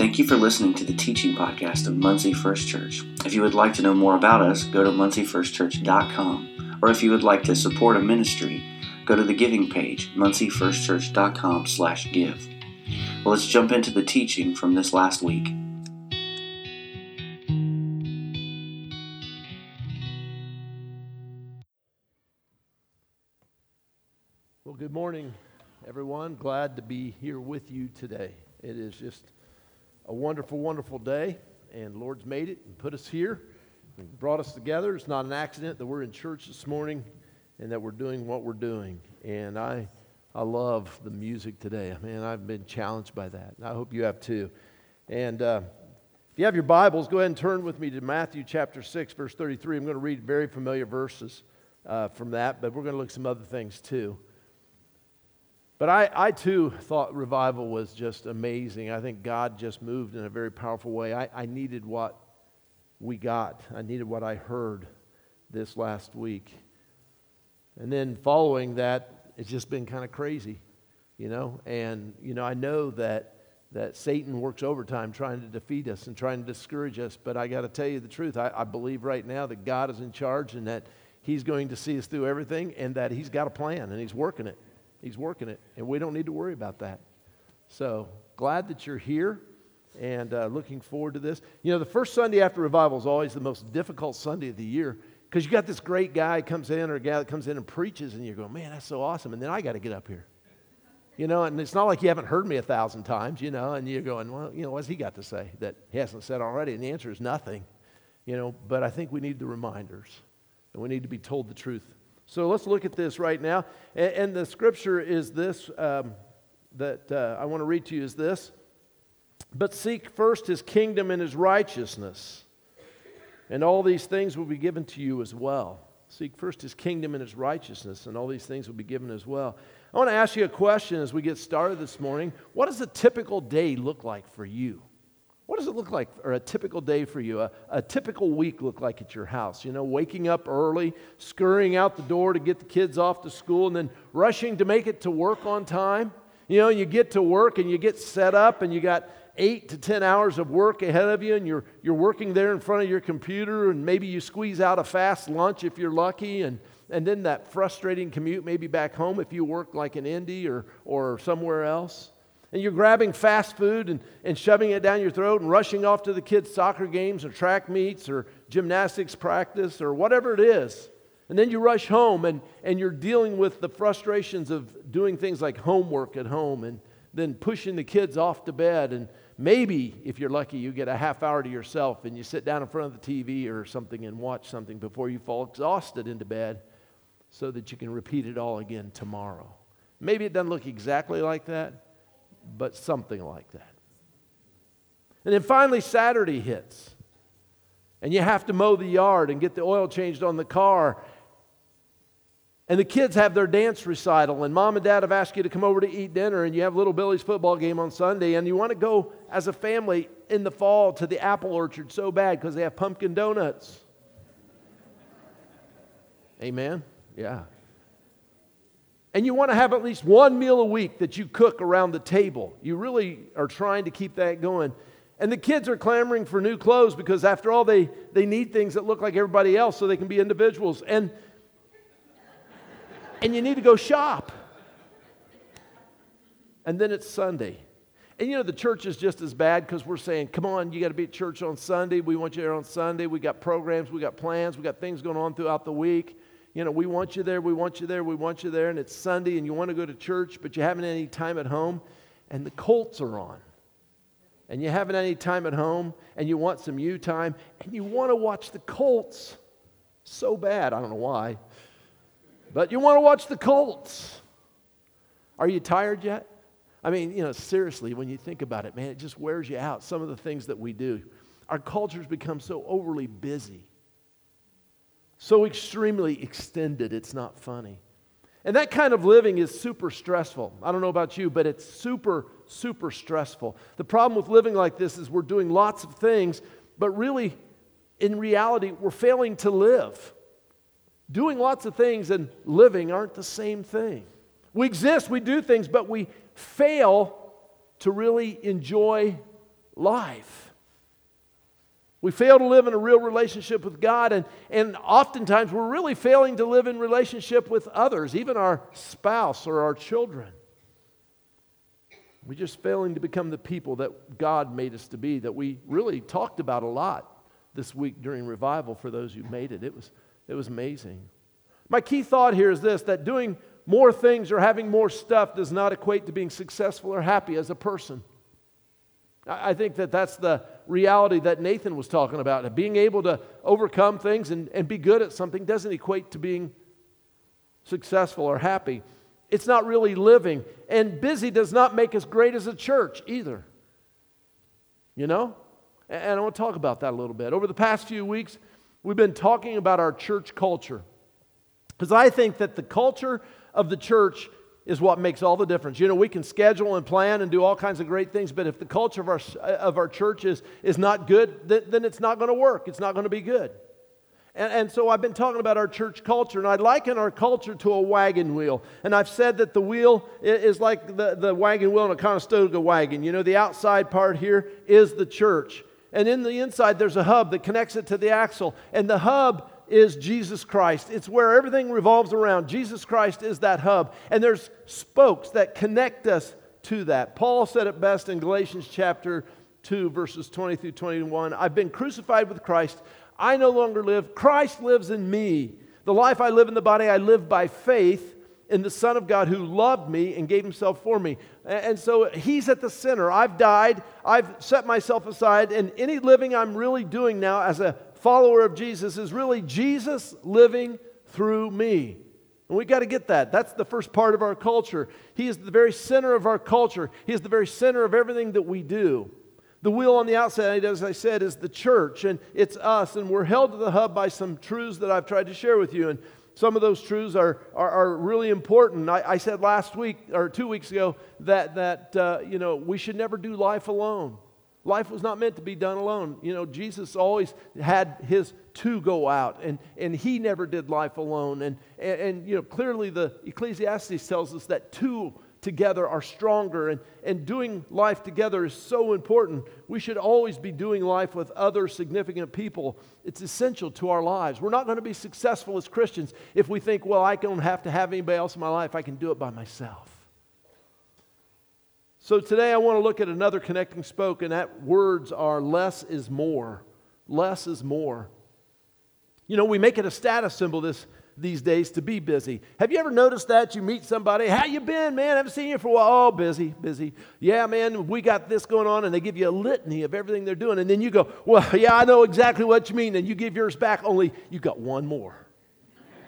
Thank you for listening to the teaching podcast of Muncie First Church. If you would like to know more about us, go to munciefirstchurch.com. Or if you would like to support a ministry, go to the giving page, munciefirstchurch.com slash give. Well, let's jump into the teaching from this last week. Well, good morning, everyone. Glad to be here with you today. It is just a wonderful, wonderful day, and Lord's made it and put us here and brought us together. It's not an accident that we're in church this morning and that we're doing what we're doing. And I, I love the music today. I mean, I've been challenged by that. I hope you have too. And uh, if you have your Bibles, go ahead and turn with me to Matthew chapter 6, verse 33. I'm going to read very familiar verses uh, from that, but we're going to look at some other things too. But I, I too thought revival was just amazing. I think God just moved in a very powerful way. I, I needed what we got, I needed what I heard this last week. And then following that, it's just been kind of crazy, you know? And, you know, I know that, that Satan works overtime trying to defeat us and trying to discourage us, but I got to tell you the truth. I, I believe right now that God is in charge and that He's going to see us through everything and that He's got a plan and He's working it. He's working it, and we don't need to worry about that. So glad that you're here and uh, looking forward to this. You know, the first Sunday after revival is always the most difficult Sunday of the year because you got this great guy comes in or a guy that comes in and preaches, and you're going, man, that's so awesome. And then I got to get up here. You know, and it's not like you haven't heard me a thousand times, you know, and you're going, well, you know, what's he got to say that he hasn't said already? And the answer is nothing, you know, but I think we need the reminders and we need to be told the truth so let's look at this right now. And, and the scripture is this um, that uh, I want to read to you is this. But seek first his kingdom and his righteousness, and all these things will be given to you as well. Seek first his kingdom and his righteousness, and all these things will be given as well. I want to ask you a question as we get started this morning. What does a typical day look like for you? What does it look like, or a typical day for you, a, a typical week look like at your house? You know, waking up early, scurrying out the door to get the kids off to school, and then rushing to make it to work on time. You know, you get to work and you get set up, and you got eight to 10 hours of work ahead of you, and you're, you're working there in front of your computer, and maybe you squeeze out a fast lunch if you're lucky, and, and then that frustrating commute maybe back home if you work like in Indy or, or somewhere else and you're grabbing fast food and, and shoving it down your throat and rushing off to the kids' soccer games or track meets or gymnastics practice or whatever it is. And then you rush home and, and you're dealing with the frustrations of doing things like homework at home and then pushing the kids off to bed. And maybe, if you're lucky, you get a half hour to yourself and you sit down in front of the TV or something and watch something before you fall exhausted into bed so that you can repeat it all again tomorrow. Maybe it doesn't look exactly like that, but something like that. And then finally, Saturday hits, and you have to mow the yard and get the oil changed on the car. And the kids have their dance recital, and mom and dad have asked you to come over to eat dinner, and you have little Billy's football game on Sunday, and you want to go as a family in the fall to the apple orchard so bad because they have pumpkin donuts. Amen? Yeah. And you want to have at least one meal a week that you cook around the table. You really are trying to keep that going. And the kids are clamoring for new clothes because, after all, they, they need things that look like everybody else so they can be individuals. And, and you need to go shop. And then it's Sunday. And you know, the church is just as bad because we're saying, come on, you got to be at church on Sunday. We want you there on Sunday. We got programs, we got plans, we got things going on throughout the week you know, we want you there, we want you there, we want you there, and it's Sunday and you want to go to church, but you haven't any time at home, and the Colts are on. And you haven't any time at home, and you want some you time, and you want to watch the Colts so bad. I don't know why, but you want to watch the Colts. Are you tired yet? I mean, you know, seriously, when you think about it, man, it just wears you out. Some of the things that we do. Our culture's become so overly busy so extremely extended, it's not funny. And that kind of living is super stressful. I don't know about you, but it's super, super stressful. The problem with living like this is we're doing lots of things, but really, in reality, we're failing to live. Doing lots of things and living aren't the same thing. We exist, we do things, but we fail to really enjoy life. We fail to live in a real relationship with God, and, and oftentimes we're really failing to live in relationship with others, even our spouse or our children. We're just failing to become the people that God made us to be, that we really talked about a lot this week during revival for those who made it. It was, it was amazing. My key thought here is this that doing more things or having more stuff does not equate to being successful or happy as a person. I think that that's the reality that Nathan was talking about. Being able to overcome things and, and be good at something doesn't equate to being successful or happy. It's not really living. And busy does not make us great as a church either. You know? And I want to talk about that a little bit. Over the past few weeks, we've been talking about our church culture. Because I think that the culture of the church is what makes all the difference. You know, we can schedule and plan and do all kinds of great things, but if the culture of our, of our church is, is not good, then, then it's not going to work. It's not going to be good. And, and, so I've been talking about our church culture, and I liken our culture to a wagon wheel. And I've said that the wheel is like the, the wagon wheel in a Conestoga wagon. You know, the outside part here is the church. And in the inside, there's a hub that connects it to the axle. And the hub is Jesus Christ. It's where everything revolves around. Jesus Christ is that hub. And there's spokes that connect us to that. Paul said it best in Galatians chapter 2, verses 20 through 21. I've been crucified with Christ. I no longer live. Christ lives in me. The life I live in the body, I live by faith in the Son of God who loved me and gave himself for me. And so he's at the center. I've died, I've set myself aside, and any living I'm really doing now as a follower of Jesus is really Jesus living through me. And we got to get that. That's the first part of our culture. He is the very center of our culture, He is the very center of everything that we do. The wheel on the outside, as I said, is the church, and it's us, and we're held to the hub by some truths that I've tried to share with you. And some of those truths are, are, are really important. I, I, said last week, or two weeks ago, that, that uh, you know, we should never do life alone. Life was not meant to be done alone. You know, Jesus always had his two go out, and, and he never did life alone. And, and, and, you know, clearly the Ecclesiastes tells us that two together are stronger, and, and doing life together is so important. We should always be doing life with other significant people. It's essential to our lives. We're not going to be successful as Christians if we think, well, I don't have to have anybody else in my life, I can do it by myself. So today I want to look at another connecting spoke, and that words are less is more. Less is more. You know, we make it a status symbol this these days to be busy. Have you ever noticed that? You meet somebody, how you been, man? I haven't seen you for a while. Oh, busy, busy. Yeah, man, we got this going on, and they give you a litany of everything they're doing. And then you go, well, yeah, I know exactly what you mean. And you give yours back, only you got one more.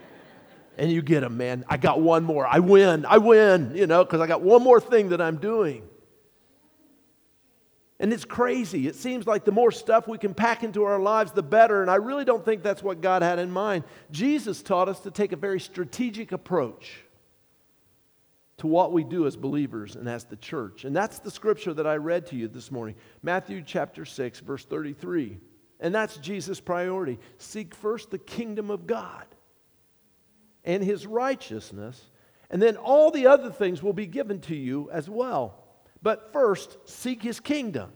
and you get them, man. I got one more. I win. I win, you know, because I got one more thing that I'm doing. And it's crazy. It seems like the more stuff we can pack into our lives, the better. And I really don't think that's what God had in mind. Jesus taught us to take a very strategic approach to what we do as believers and as the church. And that's the scripture that I read to you this morning Matthew chapter 6, verse 33. And that's Jesus' priority. Seek first the kingdom of God and his righteousness, and then all the other things will be given to you as well. But first, seek his kingdom.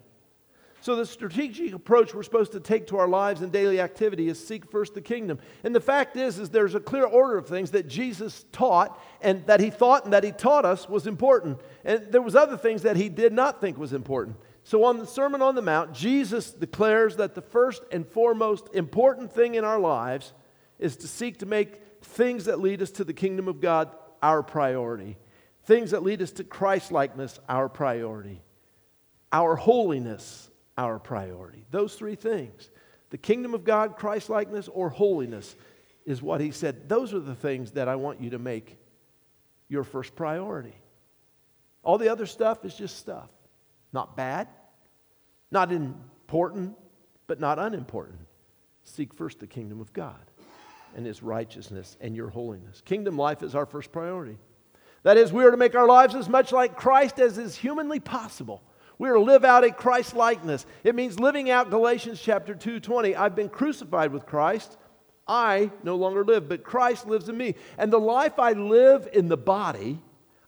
So, the strategic approach we're supposed to take to our lives and daily activity is seek first the kingdom. And the fact is, is there's a clear order of things that Jesus taught and that he thought and that he taught us was important. And there was other things that he did not think was important. So on the Sermon on the Mount, Jesus declares that the first and foremost important thing in our lives is to seek to make things that lead us to the kingdom of God our priority. Things that lead us to Christ likeness, our priority. Our holiness, our priority. Those three things the kingdom of God, Christ likeness, or holiness is what he said. Those are the things that I want you to make your first priority. All the other stuff is just stuff. Not bad, not important, but not unimportant. Seek first the kingdom of God and his righteousness and your holiness. Kingdom life is our first priority. That is, we are to make our lives as much like Christ as is humanly possible. We are to live out a Christ likeness. It means living out Galatians chapter 2:20. I've been crucified with Christ. I no longer live, but Christ lives in me. And the life I live in the body,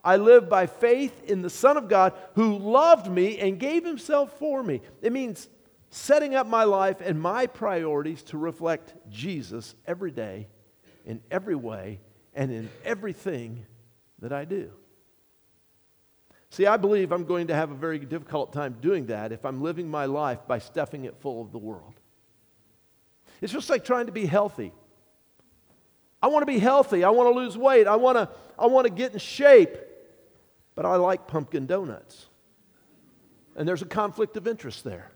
I live by faith in the Son of God who loved me and gave himself for me. It means setting up my life and my priorities to reflect Jesus every day, in every way, and in everything that I do. See, I believe I'm going to have a very difficult time doing that if I'm living my life by stuffing it full of the world. It's just like trying to be healthy. I want to be healthy. I want to lose weight. I want to, I want to get in shape. But I like pumpkin donuts. And there's a conflict of interest there.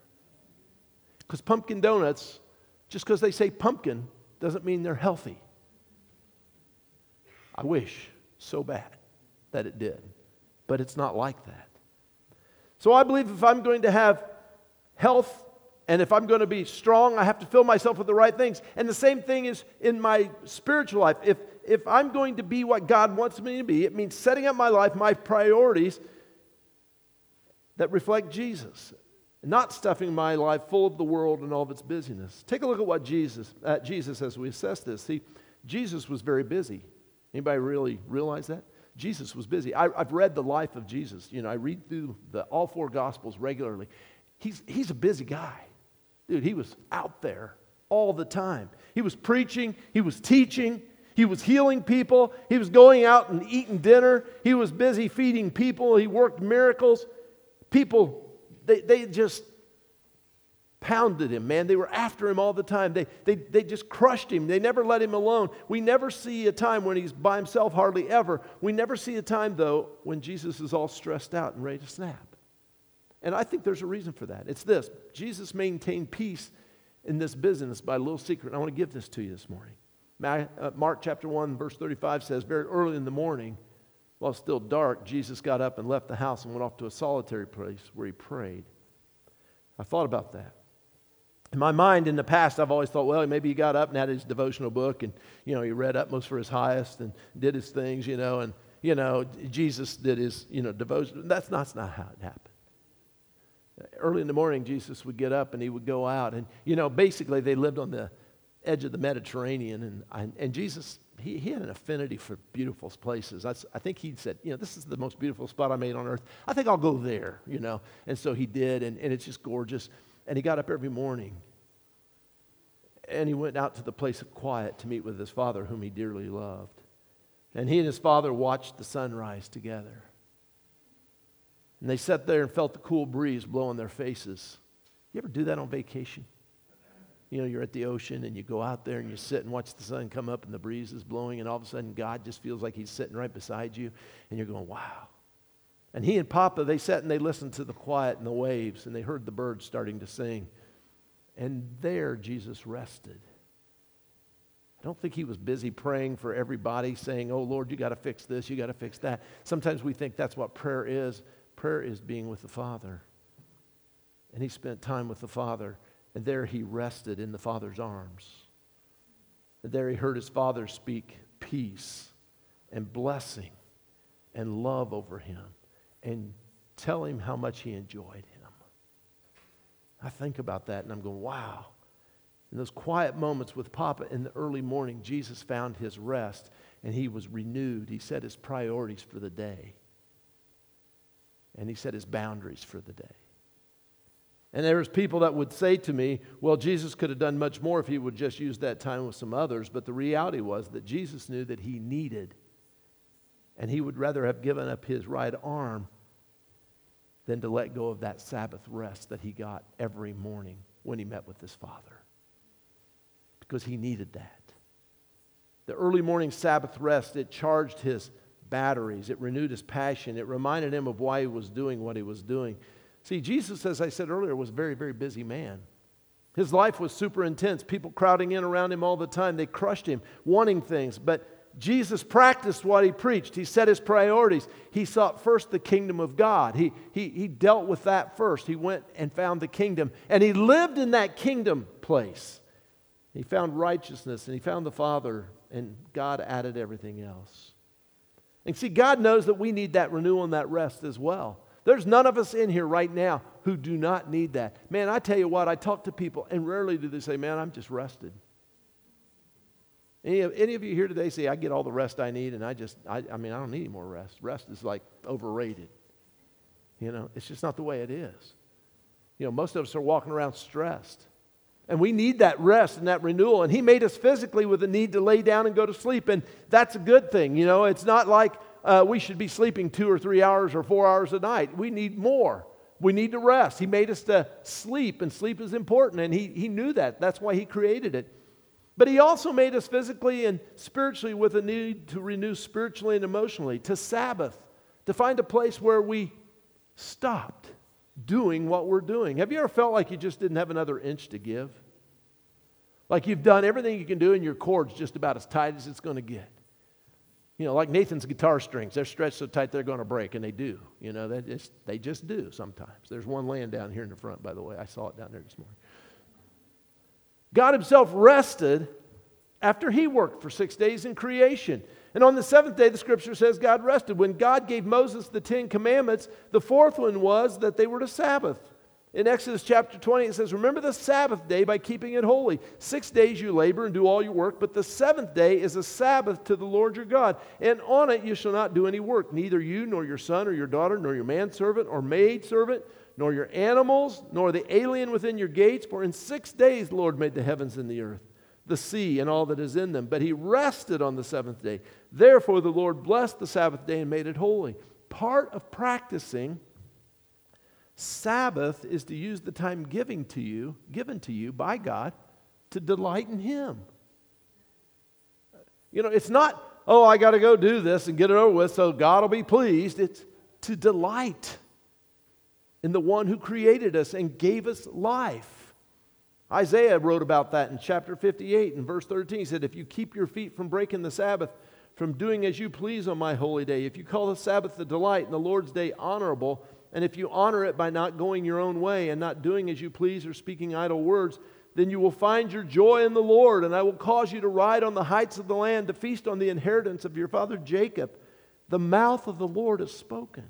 Because pumpkin donuts, just because they say pumpkin, doesn't mean they're healthy. I wish so bad that it did but it's not like that. So I believe if I'm going to have health and if I'm going to be strong, I have to fill myself with the right things. And the same thing is in my spiritual life. If, if I'm going to be what God wants me to be, it means setting up my life, my priorities that reflect Jesus, not stuffing my life full of the world and all of its busyness. Take a look at what Jesus, uh, Jesus as we assess this. See, Jesus was very busy. Anybody really realize that? Jesus was busy. I, have read the life of Jesus. You know, I read through the, all four Gospels regularly. He's, he's a busy guy. Dude, he was out there all the time. He was preaching, he was teaching, he was healing people, he was going out and eating dinner, he was busy feeding people, he worked miracles. People, they, they just pounded him, man. They were after him all the time. They, they, they just crushed him. They never let him alone. We never see a time when he's by himself, hardly ever. We never see a time, though, when Jesus is all stressed out and ready to snap. And I think there's a reason for that. It's this Jesus maintained peace in this business by a little secret. I want to give this to you this morning. Uh, Mark chapter 1, verse 35 says, Very early in the morning, while still dark, Jesus got up and left the house and went off to a solitary place where he prayed. I thought about that in my mind in the past i've always thought well maybe he got up and had his devotional book and you know he read utmost for his highest and did his things you know and you know jesus did his you know devotion. That's not, that's not how it happened. Early in the morning jesus would get up and he would go out and you know basically they lived on the edge of the mediterranean and, and jesus he, he had an affinity for beautiful places. I, I think he said you know this is the most beautiful spot i made on earth. I think i'll go there you know. And so he did and, and it's just gorgeous and he got up every morning and he went out to the place of quiet to meet with his father, whom he dearly loved. And he and his father watched the sunrise together. And they sat there and felt the cool breeze blow on their faces. You ever do that on vacation? You know, you're at the ocean and you go out there and you sit and watch the sun come up and the breeze is blowing, and all of a sudden God just feels like He's sitting right beside you, and you're going, wow. And he and Papa, they sat and they listened to the quiet and the waves, and they heard the birds starting to sing. And there Jesus rested. I don't think he was busy praying for everybody, saying, Oh Lord, you got to fix this, you got to fix that. Sometimes we think that's what prayer is. Prayer is being with the Father. And he spent time with the Father, and there he rested in the Father's arms. And there he heard his Father speak peace and blessing and love over him and tell him how much he enjoyed him. I think about that and I'm going, wow. In those quiet moments with Papa in the early morning, Jesus found his rest and he was renewed. He set his priorities for the day, and he set his boundaries for the day. And there was people that would say to me, well, Jesus could have done much more if he would just use that time with some others. But the reality was that Jesus knew that he needed, and he would rather have given up his right arm than to let go of that Sabbath rest that he got every morning when he met with his Father. Because he needed that. The early morning Sabbath rest, it charged his batteries, it renewed his passion, it reminded him of why he was doing what he was doing. See, Jesus, as I said earlier, was a very, very busy man. His life was super intense. People crowding in around him all the time. They crushed him, wanting things. But Jesus practiced what he preached. He set his priorities. He sought first the kingdom of God. He, he, he dealt with that first. He went and found the kingdom. And he lived in that kingdom place. He found righteousness and he found the Father, and God added everything else. And see, God knows that we need that renewal and that rest as well. There's none of us in here right now who do not need that. Man, I tell you what, I talk to people, and rarely do they say, Man, I'm just rested. Any of, any of you here today say, I get all the rest I need, and I just, I, I mean, I don't need any more rest. Rest is like overrated. You know, it's just not the way it is. You know, most of us are walking around stressed. And we need that rest and that renewal. And He made us physically with a need to lay down and go to sleep. And that's a good thing. You know, it's not like uh, we should be sleeping two or three hours or four hours a night. We need more. We need to rest. He made us to sleep, and sleep is important. And He, he knew that. That's why He created it. But He also made us physically and spiritually with a need to renew spiritually and emotionally, to Sabbath, to find a place where we stopped doing what we're doing. Have you ever felt like you just didn't have another inch to give? Like you've done everything you can do and your cord's just about as tight as it's going to get. You know, like Nathan's guitar strings, they're stretched so tight they're going to break, and they do. You know, they just, they just do sometimes. There's one laying down here in the front, by the way. I saw it down there this morning. God Himself rested after He worked for six days in creation. And on the seventh day, the scripture says God rested. When God gave Moses the Ten Commandments, the fourth one was that they were to Sabbath. In Exodus chapter 20, it says, Remember the Sabbath day by keeping it holy. Six days you labor and do all your work, but the seventh day is a Sabbath to the Lord your God. And on it you shall not do any work, neither you, nor your son, or your daughter, nor your manservant, or maidservant, nor your animals, nor the alien within your gates. For in six days the Lord made the heavens and the earth, the sea, and all that is in them. But he rested on the seventh day. Therefore the Lord blessed the Sabbath day and made it holy. Part of practicing Sabbath is to use the time giving to you, given to you by God to delight in Him. You know, it's not, oh, I got to go do this and get it over with so God will be pleased. It's to delight in the one who created us and gave us life. Isaiah wrote about that in chapter 58 and verse 13. He said, If you keep your feet from breaking the Sabbath, from doing as you please on my holy day, if you call the Sabbath a delight and the Lord's day honorable, and if you honor it by not going your own way and not doing as you please or speaking idle words, then you will find your joy in the Lord, and I will cause you to ride on the heights of the land, to feast on the inheritance of your father Jacob. The mouth of the Lord has spoken.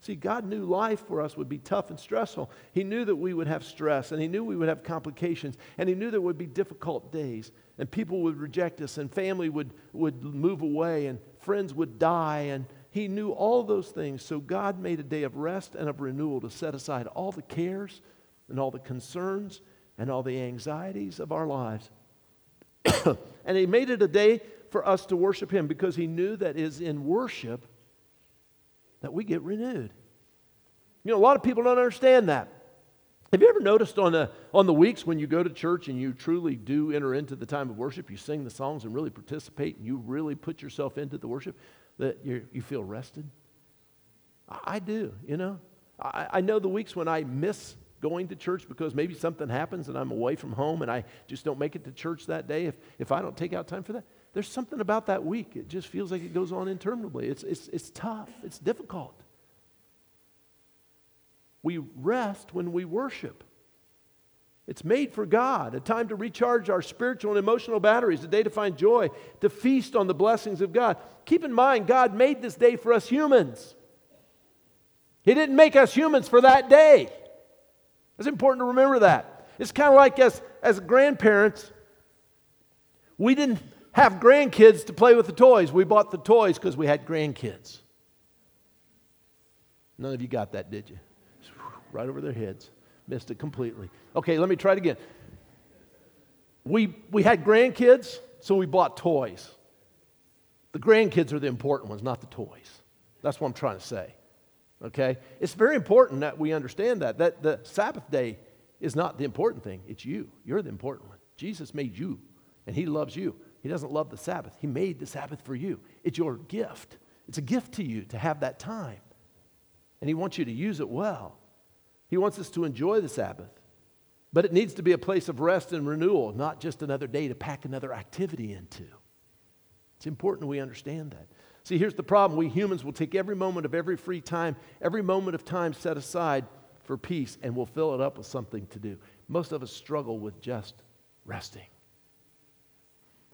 See, God knew life for us would be tough and stressful. He knew that we would have stress, and He knew we would have complications, and He knew there would be difficult days, and people would reject us, and family would, would move away, and friends would die, and he knew all those things. So God made a day of rest and of renewal to set aside all the cares and all the concerns and all the anxieties of our lives. and He made it a day for us to worship Him because He knew that is in worship that we get renewed. You know, a lot of people don't understand that. Have you ever noticed on the, on the weeks when you go to church and you truly do enter into the time of worship, you sing the songs and really participate and you really put yourself into the worship? that you you feel rested? I do, you know. I, I know the weeks when I miss going to church because maybe something happens and I'm away from home and I just don't make it to church that day. If, if I don't take out time for that, there's something about that week. It just feels like it goes on interminably. It's, it's, it's tough, it's difficult. We rest when we worship. It's made for God, a time to recharge our spiritual and emotional batteries, a day to find joy, to feast on the blessings of God. Keep in mind, God made this day for us humans. He didn't make us humans for that day. It's important to remember that. It's kind of like us as grandparents, we didn't have grandkids to play with the toys. We bought the toys because we had grandkids. None of you got that, did you? Right over their heads. Missed it completely. Okay, let me try it again. We, we had grandkids, so we bought toys. The grandkids are the important ones, not the toys. That's what I'm trying to say. Okay? It's very important that we understand that. That the Sabbath day is not the important thing. It's you. You're the important one. Jesus made you, and He loves you. He doesn't love the Sabbath. He made the Sabbath for you. It's your gift. It's a gift to you to have that time. And He wants you to use it well. He wants us to enjoy the Sabbath. But it needs to be a place of rest and renewal, not just another day to pack another activity into. It's important we understand that. See, here's the problem we humans will take every moment of every free time, every moment of time set aside for peace, and we'll fill it up with something to do. Most of us struggle with just resting.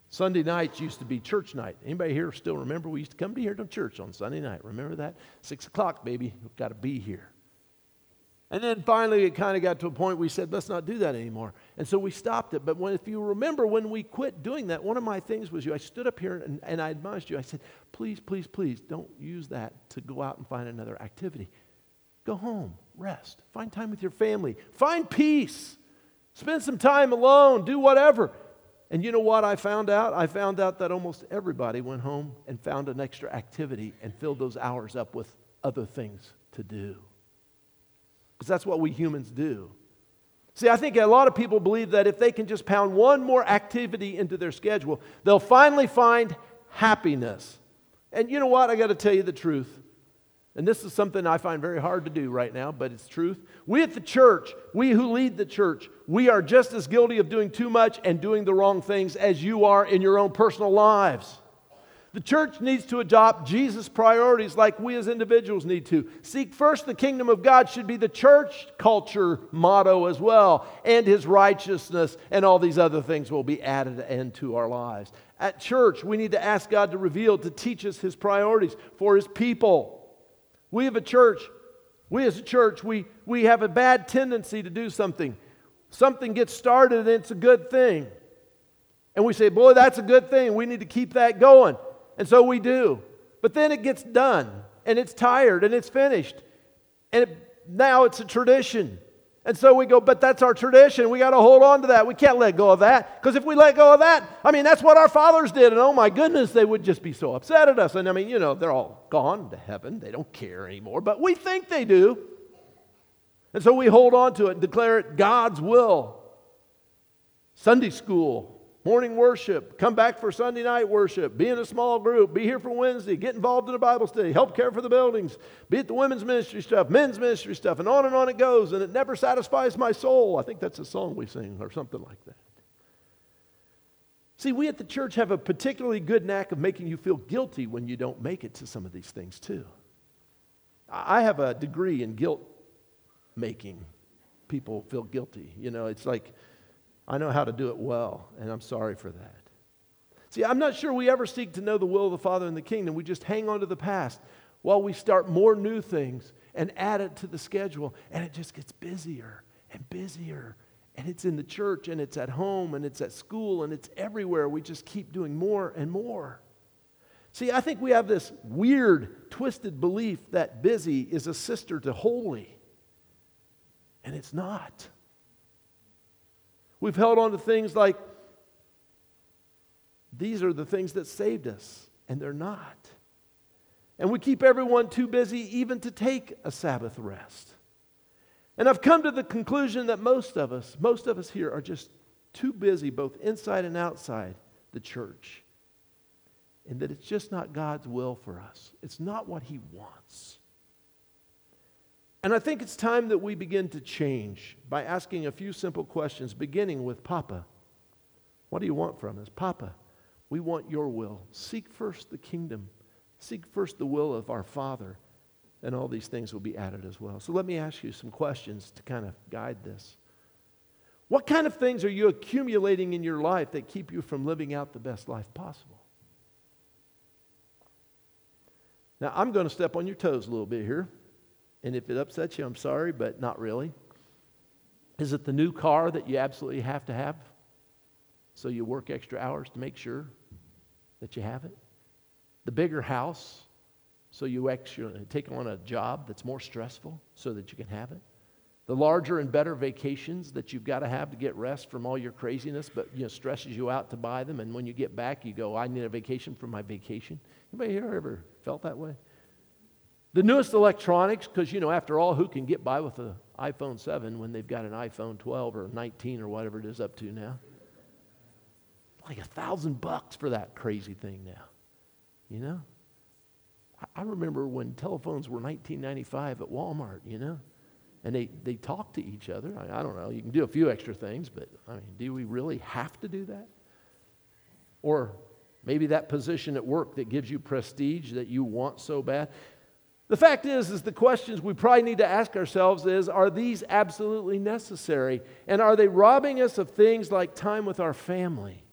Sunday nights used to be church night. Anybody here still remember we used to come to here to church on Sunday night? Remember that? Six o'clock, baby. We've got to be here. And then finally, it kind of got to a point we said, let's not do that anymore. And so we stopped it. But when, if you remember, when we quit doing that, one of my things was you. I stood up here and, and I admonished you. I said, please, please, please don't use that to go out and find another activity. Go home, rest, find time with your family, find peace, spend some time alone, do whatever. And you know what I found out? I found out that almost everybody went home and found an extra activity and filled those hours up with other things to do. Because that's what we humans do. See, I think a lot of people believe that if they can just pound one more activity into their schedule, they'll finally find happiness. And you know what? I got to tell you the truth. And this is something I find very hard to do right now, but it's truth. We at the church, we who lead the church, we are just as guilty of doing too much and doing the wrong things as you are in your own personal lives. The church needs to adopt Jesus' priorities like we as individuals need to. Seek first the kingdom of God should be the church culture motto as well, and his righteousness, and all these other things will be added into our lives. At church, we need to ask God to reveal, to teach us his priorities for his people. We have a church, we as a church, we, we have a bad tendency to do something. Something gets started and it's a good thing. And we say, boy, that's a good thing. We need to keep that going. And so we do. But then it gets done and it's tired and it's finished. And it, now it's a tradition. And so we go, but that's our tradition. We got to hold on to that. We can't let go of that. Because if we let go of that, I mean, that's what our fathers did. And oh my goodness, they would just be so upset at us. And I mean, you know, they're all gone to heaven. They don't care anymore. But we think they do. And so we hold on to it and declare it God's will. Sunday school, morning worship, come back for Sunday night worship, be in a small group, be here for Wednesday, get involved in a Bible study, help care for the buildings, be at the women's ministry stuff, men's ministry stuff, and on and on it goes, and it never satisfies my soul. I think that's a song we sing or something like that. See, we at the church have a particularly good knack of making you feel guilty when you don't make it to some of these things, too. I have a degree in guilt making people feel guilty. You know, it's like, I know how to do it well, and I'm sorry for that. See, I'm not sure we ever seek to know the will of the Father in the kingdom. We just hang on to the past while we start more new things and add it to the schedule, and it just gets busier and busier. And it's in the church, and it's at home, and it's at school, and it's everywhere. We just keep doing more and more. See, I think we have this weird, twisted belief that busy is a sister to holy, and it's not. We've held on to things like these are the things that saved us, and they're not. And we keep everyone too busy even to take a Sabbath rest. And I've come to the conclusion that most of us, most of us here, are just too busy, both inside and outside the church, and that it's just not God's will for us. It's not what He wants. And I think it's time that we begin to change by asking a few simple questions, beginning with Papa. What do you want from us? Papa, we want your will. Seek first the kingdom, seek first the will of our Father, and all these things will be added as well. So let me ask you some questions to kind of guide this. What kind of things are you accumulating in your life that keep you from living out the best life possible? Now, I'm going to step on your toes a little bit here. And if it upsets you, I'm sorry, but not really. Is it the new car that you absolutely have to have? So you work extra hours to make sure that you have it? The bigger house, so you extra, take on a job that's more stressful so that you can have it? The larger and better vacations that you've got to have to get rest from all your craziness, but you know, stresses you out to buy them, and when you get back, you go, I need a vacation from my vacation. Anybody here ever felt that way? The newest electronics, because, you know, after all, who can get by with an iPhone 7 when they've got an iPhone 12 or 19 or whatever it is up to now? Like a thousand bucks for that crazy thing now. You know? I remember when telephones were 1995 at Walmart, you know? And they, they talk to each other. I, I don't know. You can do a few extra things, but I mean, do we really have to do that? Or maybe that position at work that gives you prestige that you want so bad. The fact is, is the questions we probably need to ask ourselves is, are these absolutely necessary? And are they robbing us of things like time with our family?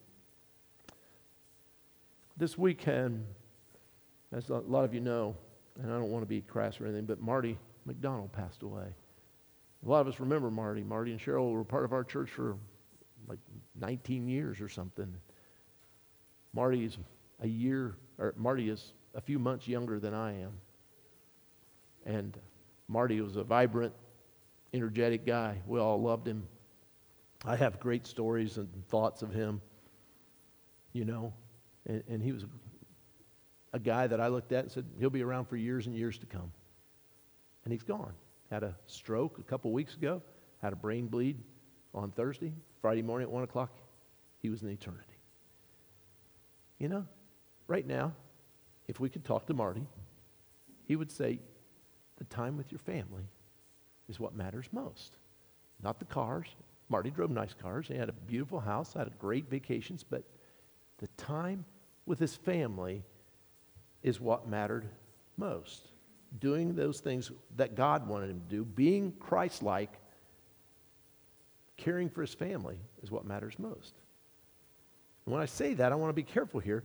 This weekend, as a lot of you know, and I don't want to be crass or anything, but Marty McDonald passed away. A lot of us remember Marty. Marty and Cheryl were part of our church for like 19 years or something. Marty is a year, or Marty is a few months younger than I am. And Marty was a vibrant, energetic guy. We all loved him. I have great stories and thoughts of him, you know. And, and he was a guy that I looked at and said, he'll be around for years and years to come. And he's gone. Had a stroke a couple weeks ago, had a brain bleed on Thursday, Friday morning at 1 o'clock. He was in eternity. You know, right now, if we could talk to Marty, he would say, the time with your family is what matters most. Not the cars. Marty drove nice cars. He had a beautiful house, had great vacations, but the time with his family is what mattered most. Doing those things that God wanted him to do, being Christ like, caring for his family is what matters most. And when I say that, I want to be careful here.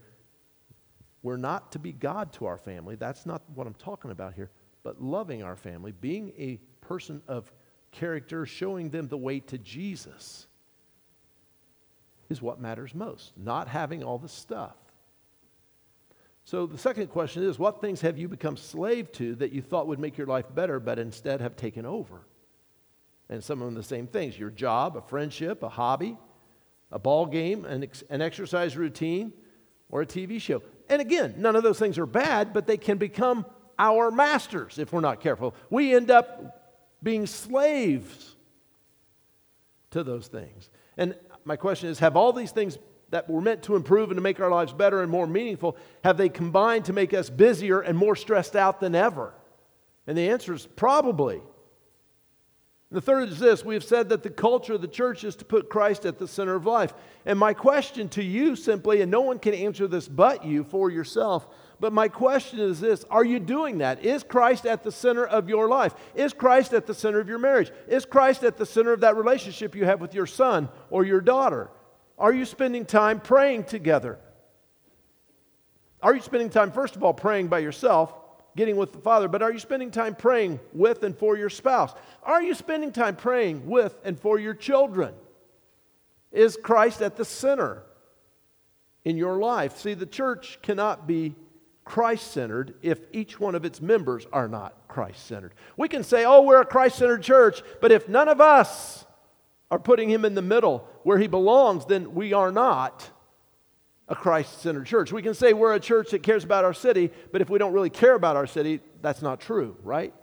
We're not to be God to our family. That's not what I'm talking about here. But loving our family, being a person of character, showing them the way to Jesus is what matters most, not having all the stuff. So the second question is what things have you become slave to that you thought would make your life better, but instead have taken over? And some of them the same things your job, a friendship, a hobby, a ball game, an, ex- an exercise routine, or a TV show. And again, none of those things are bad, but they can become our masters if we're not careful. We end up being slaves to those things. And my question is have all these things that were meant to improve and to make our lives better and more meaningful, have they combined to make us busier and more stressed out than ever? And the answer is probably. The third is this we have said that the culture of the church is to put Christ at the center of life. And my question to you simply, and no one can answer this but you for yourself, but my question is this Are you doing that? Is Christ at the center of your life? Is Christ at the center of your marriage? Is Christ at the center of that relationship you have with your son or your daughter? Are you spending time praying together? Are you spending time, first of all, praying by yourself, getting with the Father, but are you spending time praying with and for your spouse? Are you spending time praying with and for your children? Is Christ at the center in your life? See, the church cannot be Christ centered if each one of its members are not Christ centered. We can say, oh, we're a Christ centered church, but if none of us are putting him in the middle where he belongs, then we are not a Christ centered church. We can say we're a church that cares about our city, but if we don't really care about our city, that's not true, right?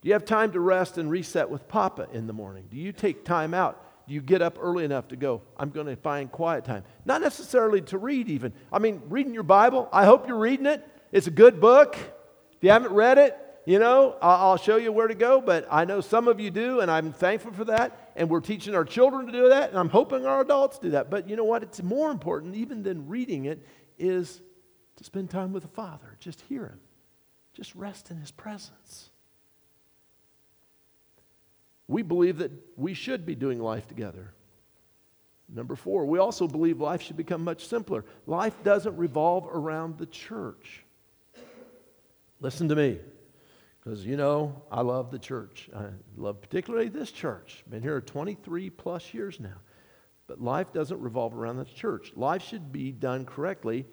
Do you have time to rest and reset with Papa in the morning? Do you take time out? Do you get up early enough to go, I'm going to find quiet time? Not necessarily to read, even. I mean, reading your Bible, I hope you're reading it. It's a good book. If you haven't read it, you know, I'll show you where to go, but I know some of you do, and I'm thankful for that. And we're teaching our children to do that, and I'm hoping our adults do that. But you know what? It's more important, even than reading it, is to spend time with the Father. Just hear Him, just rest in His presence. We believe that we should be doing life together. Number four, we also believe life should become much simpler. Life doesn't revolve around the church. Listen to me. Because, you know, I love the church. I love particularly this church. Been here 23 plus years now. But life doesn't revolve around the church. Life should be done correctly.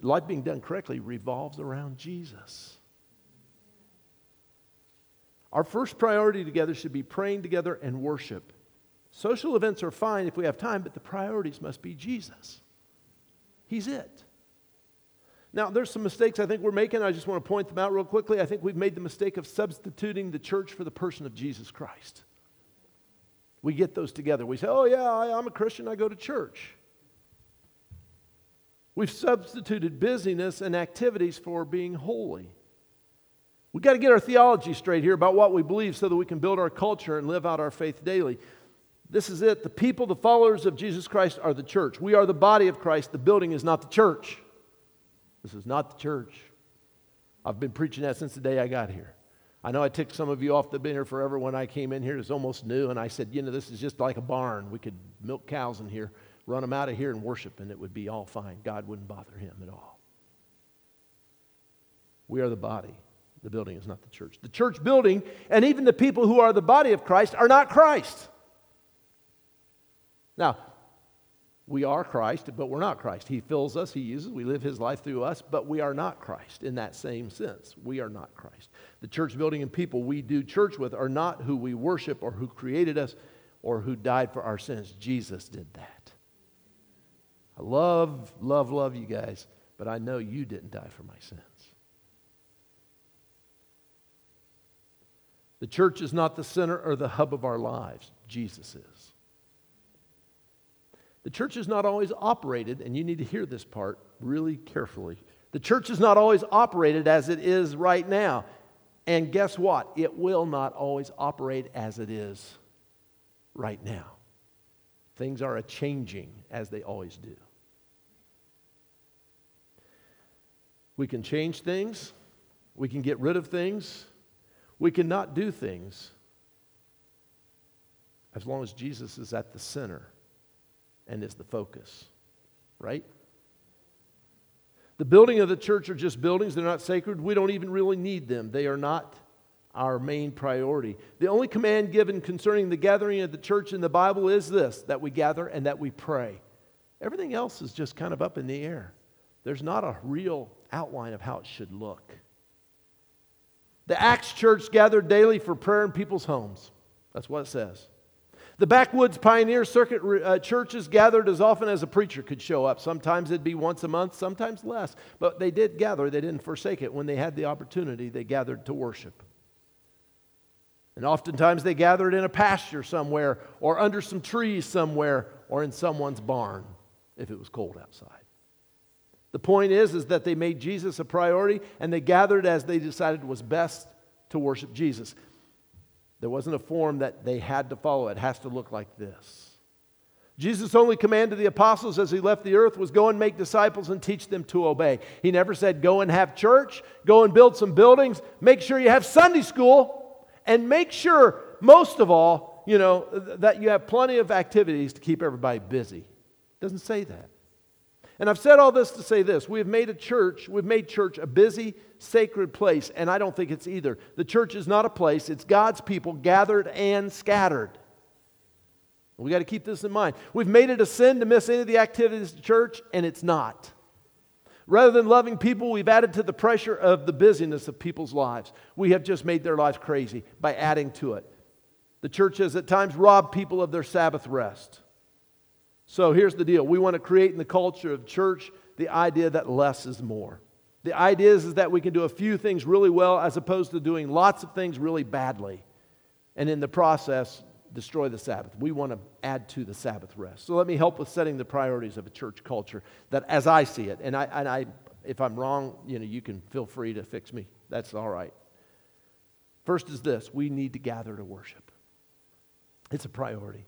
Life being done correctly revolves around Jesus. Our first priority together should be praying together and worship. Social events are fine if we have time, but the priorities must be Jesus. He's it. Now, there's some mistakes I think we're making. I just want to point them out real quickly. I think we've made the mistake of substituting the church for the person of Jesus Christ. We get those together. We say, oh, yeah, I, I'm a Christian, I go to church. We've substituted busyness and activities for being holy. We've got to get our theology straight here about what we believe so that we can build our culture and live out our faith daily. This is it. The people, the followers of Jesus Christ, are the church. We are the body of Christ. The building is not the church. This is not the church. I've been preaching that since the day I got here. I know I ticked some of you off that have been here forever when I came in here. It was almost new, and I said, you know, this is just like a barn. We could milk cows in here, run them out of here, and worship, and it would be all fine. God wouldn't bother him at all. We are the body. The building is not the church. The church building, and even the people who are the body of Christ, are not Christ. Now, we are Christ, but we're not Christ. He fills us, He uses, we live His life through us, but we are not Christ in that same sense. We are not Christ. The church building and people we do church with are not who we worship or who created us or who died for our sins. Jesus did that. I love, love, love you guys, but I know you didn't die for my sins. The church is not the center or the hub of our lives, Jesus is. The church is not always operated, and you need to hear this part really carefully. The church is not always operated as it is right now. And guess what? It will not always operate as it is right now. Things are a changing as they always do. We can change things, we can get rid of things, we cannot do things as long as Jesus is at the center and is the focus, right? The building of the church are just buildings, they're not sacred. We don't even really need them. They are not our main priority. The only command given concerning the gathering of the church in the Bible is this that we gather and that we pray. Everything else is just kind of up in the air. There's not a real outline of how it should look. The Acts church gathered daily for prayer in people's homes. That's what it says. The backwoods pioneer circuit uh, churches gathered as often as a preacher could show up. Sometimes it'd be once a month, sometimes less. But they did gather, they didn't forsake it. When they had the opportunity, they gathered to worship. And oftentimes they gathered in a pasture somewhere, or under some trees somewhere, or in someone's barn if it was cold outside. The point is, is that they made Jesus a priority and they gathered as they decided was best to worship Jesus. There wasn't a form that they had to follow. It has to look like this. Jesus' only command to the apostles as he left the earth was go and make disciples and teach them to obey. He never said go and have church, go and build some buildings, make sure you have Sunday school, and make sure, most of all, you know, that you have plenty of activities to keep everybody busy. Doesn't say that. And I've said all this to say this. We have made a church, we've made church a busy, sacred place, and I don't think it's either. The church is not a place, it's God's people gathered and scattered. We got to keep this in mind. We've made it a sin to miss any of the activities of the church, and it's not. Rather than loving people, we've added to the pressure of the busyness of people's lives. We have just made their lives crazy by adding to it. The church has at times robbed people of their Sabbath rest. So here's the deal we want to create in the culture of church the idea that less is more. The idea is, is that we can do a few things really well as opposed to doing lots of things really badly. And in the process, destroy the Sabbath. We want to add to the Sabbath rest. So let me help with setting the priorities of a church culture that as I see it, and I, and I if I'm wrong, you know, you can feel free to fix me. That's all right. First is this we need to gather to worship. It's a priority.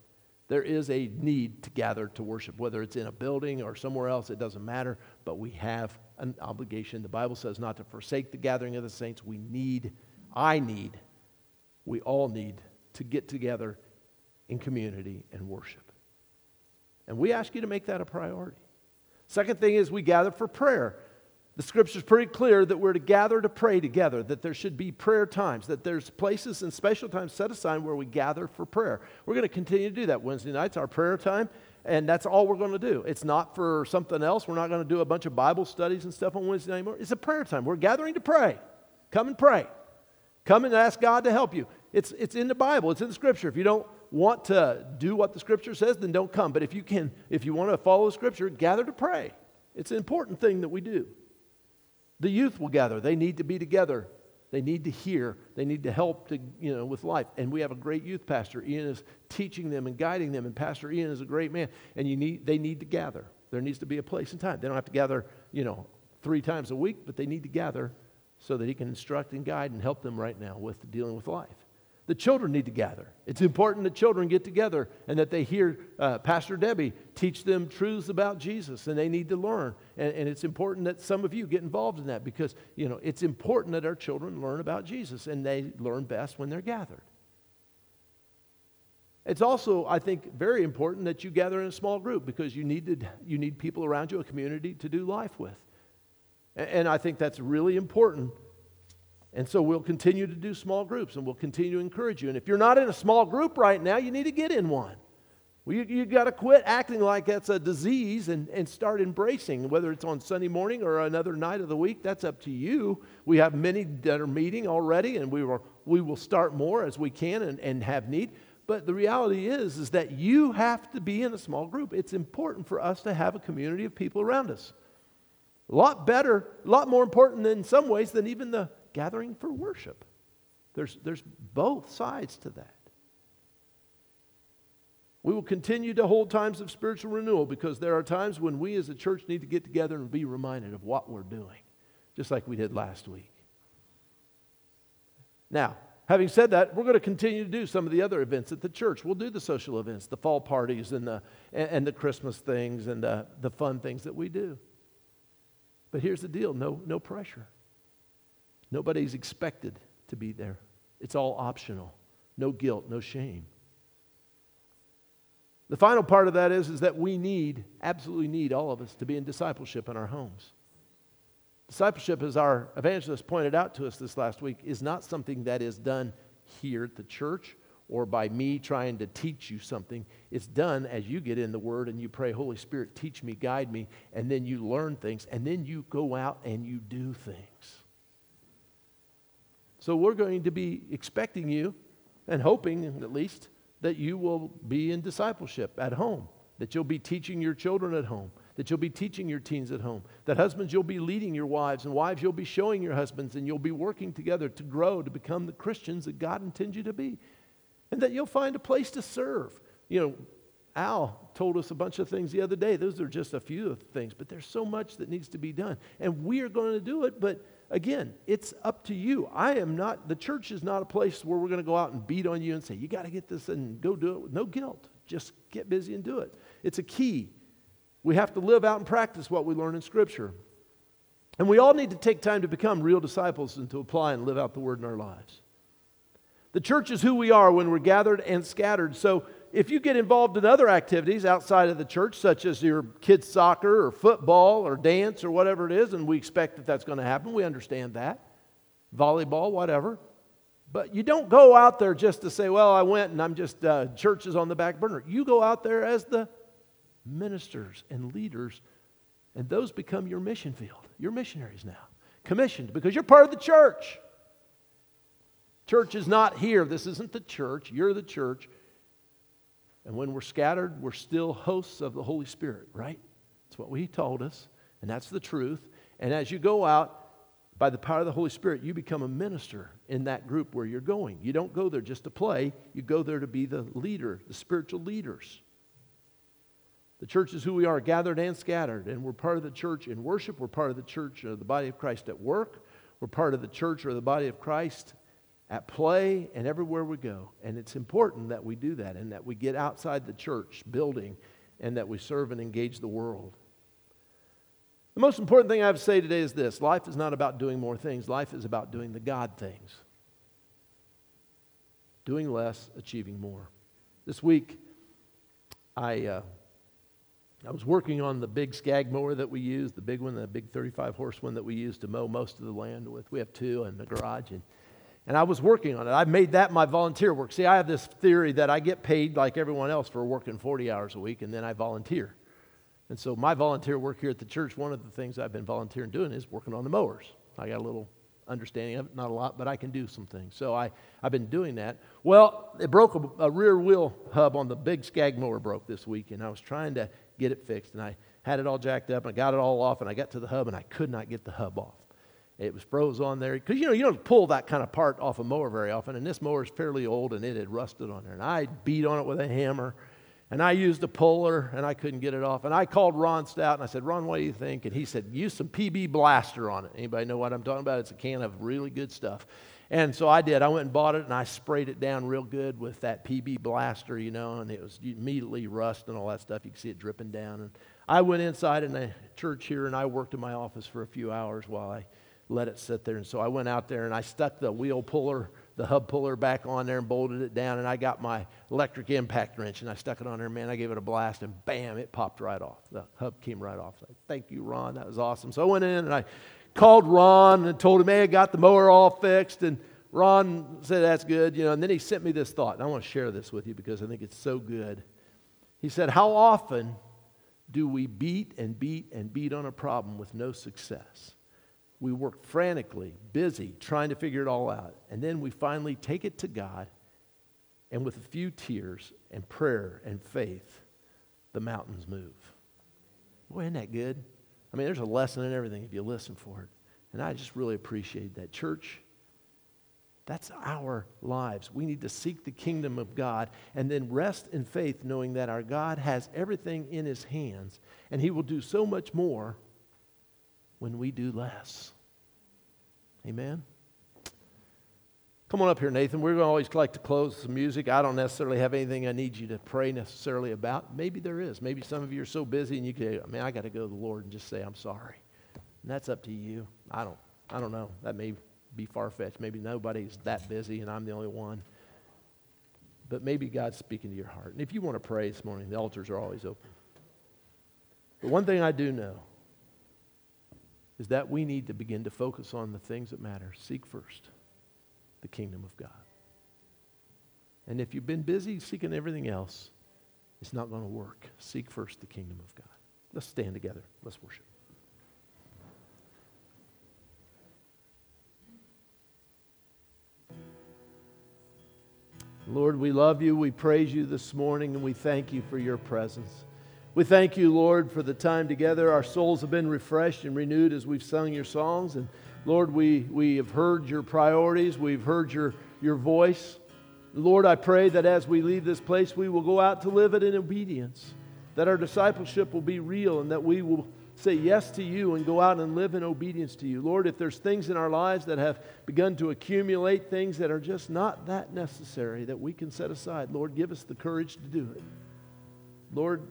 There is a need to gather to worship, whether it's in a building or somewhere else, it doesn't matter, but we have an obligation. The Bible says not to forsake the gathering of the saints. We need, I need, we all need to get together in community and worship. And we ask you to make that a priority. Second thing is we gather for prayer. The scripture is pretty clear that we're to gather to pray together, that there should be prayer times, that there's places and special times set aside where we gather for prayer. We're going to continue to do that. Wednesday night's our prayer time, and that's all we're going to do. It's not for something else. We're not going to do a bunch of Bible studies and stuff on Wednesday night anymore. It's a prayer time. We're gathering to pray. Come and pray. Come and ask God to help you. It's, it's in the Bible, it's in the scripture. If you don't want to do what the scripture says, then don't come. But if you can, if you want to follow the scripture, gather to pray. It's an important thing that we do. The youth will gather. They need to be together. They need to hear. They need to help to, you know, with life. And we have a great youth pastor. Ian is teaching them and guiding them. And Pastor Ian is a great man. And you need, they need to gather. There needs to be a place and time. They don't have to gather, you know, three times a week, but they need to gather so that he can instruct and guide and help them right now with dealing with life. The children need to gather. It's important that children get together and that they hear uh, Pastor Debbie teach them truths about Jesus and they need to learn. And, and, it's important that some of you get involved in that because, you know, it's important that our children learn about Jesus and they learn best when they're gathered. It's also, I think, very important that you gather in a small group because you need, to, you need people around you, a community to do life with. And, and I think that's really important And so we'll continue to do small groups and we'll continue to encourage you. And if you're not in a small group right now, you need to get in one. Well, you, you got to quit acting like that's a disease and, and start embracing, whether it's on Sunday morning or another night of the week, that's up to you. We have many that are meeting already, and we will, we will start more as we can and, and have need. But the reality is, is that you have to be in a small group. It's important for us to have a community of people around us. A lot better, a lot more important in some ways than even the gathering for worship. There's, there's both sides to that. We will continue to hold times of spiritual renewal because there are times when we as a church need to get together and be reminded of what we're doing, just like we did last week. Now, having said that, we're going to continue to do some of the other events at the church. We'll do the social events, the fall parties, and the, and, the Christmas things, and the, the fun things that we do. But here's the deal no, no pressure. Nobody's expected to be there, it's all optional. No guilt, no shame. The final part of that is, is that we need, absolutely need all of us to be in discipleship in our homes. Discipleship, as our evangelist pointed out to us this last week, is not something that is done here at the church or by me trying to teach you something. It's done as you get in the Word and you pray, Holy Spirit, teach me, guide me, and then you learn things, and then you go out and you do things. So we're going to be expecting you and hoping, at least, that you will be in discipleship at home, that you'll be teaching your children at home, that you'll be teaching your teens at home, that husbands, you'll be leading your wives, and wives, you'll be showing your husbands, and you'll be working together to grow, to become the Christians that God intends you to be, and that you'll find a place to serve. You know, Al told us a bunch of things the other day. Those are just a few of the things, but there's so much that needs to be done. And we are going to do it, but again, it's up to you. I am not, the church is not a place where we're going to go out and beat on you and say, you got to get this and go do it with no guilt. Just get busy and do it. It's a key. We have to live out and practice what we learn in Scripture. And we all need to take time to become real disciples and to apply and live out the word in our lives. The church is who we are when we're gathered and scattered. So if you get involved in other activities outside of the church, such as your kids' soccer or football or dance or whatever it is, and we expect that that's going to happen, we understand that. Volleyball, whatever. But you don't go out there just to say, well, I went and I'm just, uh, church is on the back burner. You go out there as the ministers and leaders, and those become your mission field. You're missionaries now, commissioned because you're part of the church. Church is not here. This isn't the church. You're the church. And when we're scattered, we're still hosts of the Holy Spirit, right? That's what He told us, and that's the truth. And as you go out, by the power of the Holy Spirit, you become a minister in that group where you're going. You don't go there just to play, you go there to be the leader, the spiritual leaders. The church is who we are, gathered and scattered. And we're part of the church in worship. We're part of the church, of the body of Christ at work. We're part of the church or the body of Christ at play and everywhere we go. And it's important that we do that and that we get outside the church building and that we serve and engage the world. The most important thing I have to say today is this life is not about doing more things, life is about doing the God things. Doing less, achieving more. This week, I, uh, I was working on the big Scag mower that we use, the big one, the big 35 horse one that we use to mow most of the land with. We have two in the garage. And and I was working on it. I made that my volunteer work. See, I have this theory that I get paid like everyone else for working 40 hours a week, and then I volunteer. And so, my volunteer work here at the church, one of the things I've been volunteering doing is working on the mowers. I got a little understanding of it, not a lot, but I can do some things. So, I, I've been doing that. Well, it broke a, a rear wheel hub on the big Scag mower, broke this week, and I was trying to get it fixed. And I had it all jacked up, and I got it all off, and I got to the hub, and I could not get the hub off. It was froze on there because you know you don't pull that kind of part off a mower very often, and this mower is fairly old and it had rusted on there. And I beat on it with a hammer, and I used a puller and I couldn't get it off. And I called Ron Stout and I said, Ron, what do you think? And he said, use some PB Blaster on it. Anybody know what I'm talking about? It's a can of really good stuff. And so I did. I went and bought it and I sprayed it down real good with that PB Blaster, you know, and it was immediately rust and all that stuff. You could see it dripping down. And I went inside in the church here and I worked in my office for a few hours while I let it sit there. And so I went out there and I stuck the wheel puller, the hub puller back on there and bolted it down. And I got my electric impact wrench and I stuck it on there. Man, I gave it a blast and bam, it popped right off. The hub came right off. Like, Thank you, Ron. That was awesome. So I went in and I called Ron and told him, hey, I got the mower all fixed. And Ron said, that's good. You know, and then he sent me this thought. And I want to share this with you because I think it's so good. He said, How often do we beat and beat and beat on a problem with no success? We work frantically, busy, trying to figure it all out. And then we finally take it to God, and with a few tears and prayer and faith, the mountains move. Boy, isn't that good? I mean, there's a lesson in everything if you listen for it. And I just really appreciate that. Church, that's our lives. We need to seek the kingdom of God and then rest in faith, knowing that our God has everything in his hands and he will do so much more when we do less. Amen? Come on up here, Nathan. We're going to always like to close some music. I don't necessarily have anything I need you to pray necessarily about. Maybe there is. Maybe some of you are so busy and you can, I mean, I got to go to the Lord and just say, I'm sorry. And that's up to you. I don't, I don't know. That may be far fetched. Maybe nobody's that busy and I'm the only one. But maybe God's speaking to your heart. And if you want to pray this morning, the altars are always open. But one thing I do know is that we need to begin to focus on the things that matter. Seek first the kingdom of God. And if you've been busy seeking everything else, it's not going to work. Seek first the kingdom of God. Let's stand together. Let's worship. Lord, we love you. We praise you this morning, and we thank you for your presence. We thank you, Lord, for the time together. Our souls have been refreshed and renewed as we've sung your songs. And Lord, we, we have heard your priorities, we've heard your, your voice. Lord, I pray that as we leave this place, we will go out to live it in obedience, that our discipleship will be real, and that we will say yes to you and go out and live in obedience to you. Lord, if there's things in our lives that have begun to accumulate, things that are just not that necessary that we can set aside, Lord, give us the courage to do it. Lord,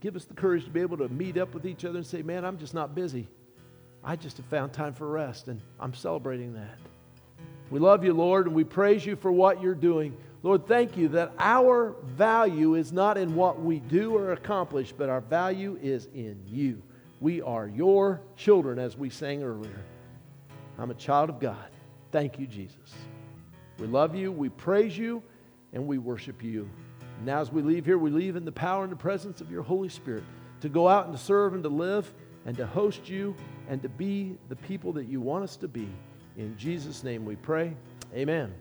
give us the courage to be able to meet up with each other and say, man, I'm just not busy. I just have found time for rest, and I'm celebrating that. We love you, Lord, and we praise you for what you're doing. Lord, thank you that our value is not in what we do or accomplish, but our value is in you. We are your children, as we sang earlier. I'm a child of God. Thank you, Jesus. We love you, we praise you, and we worship you. Now, as we leave here, we leave in the power and the presence of your Holy Spirit to go out and to serve and to live and to host you and to be the people that you want us to be. In Jesus' name we pray. Amen.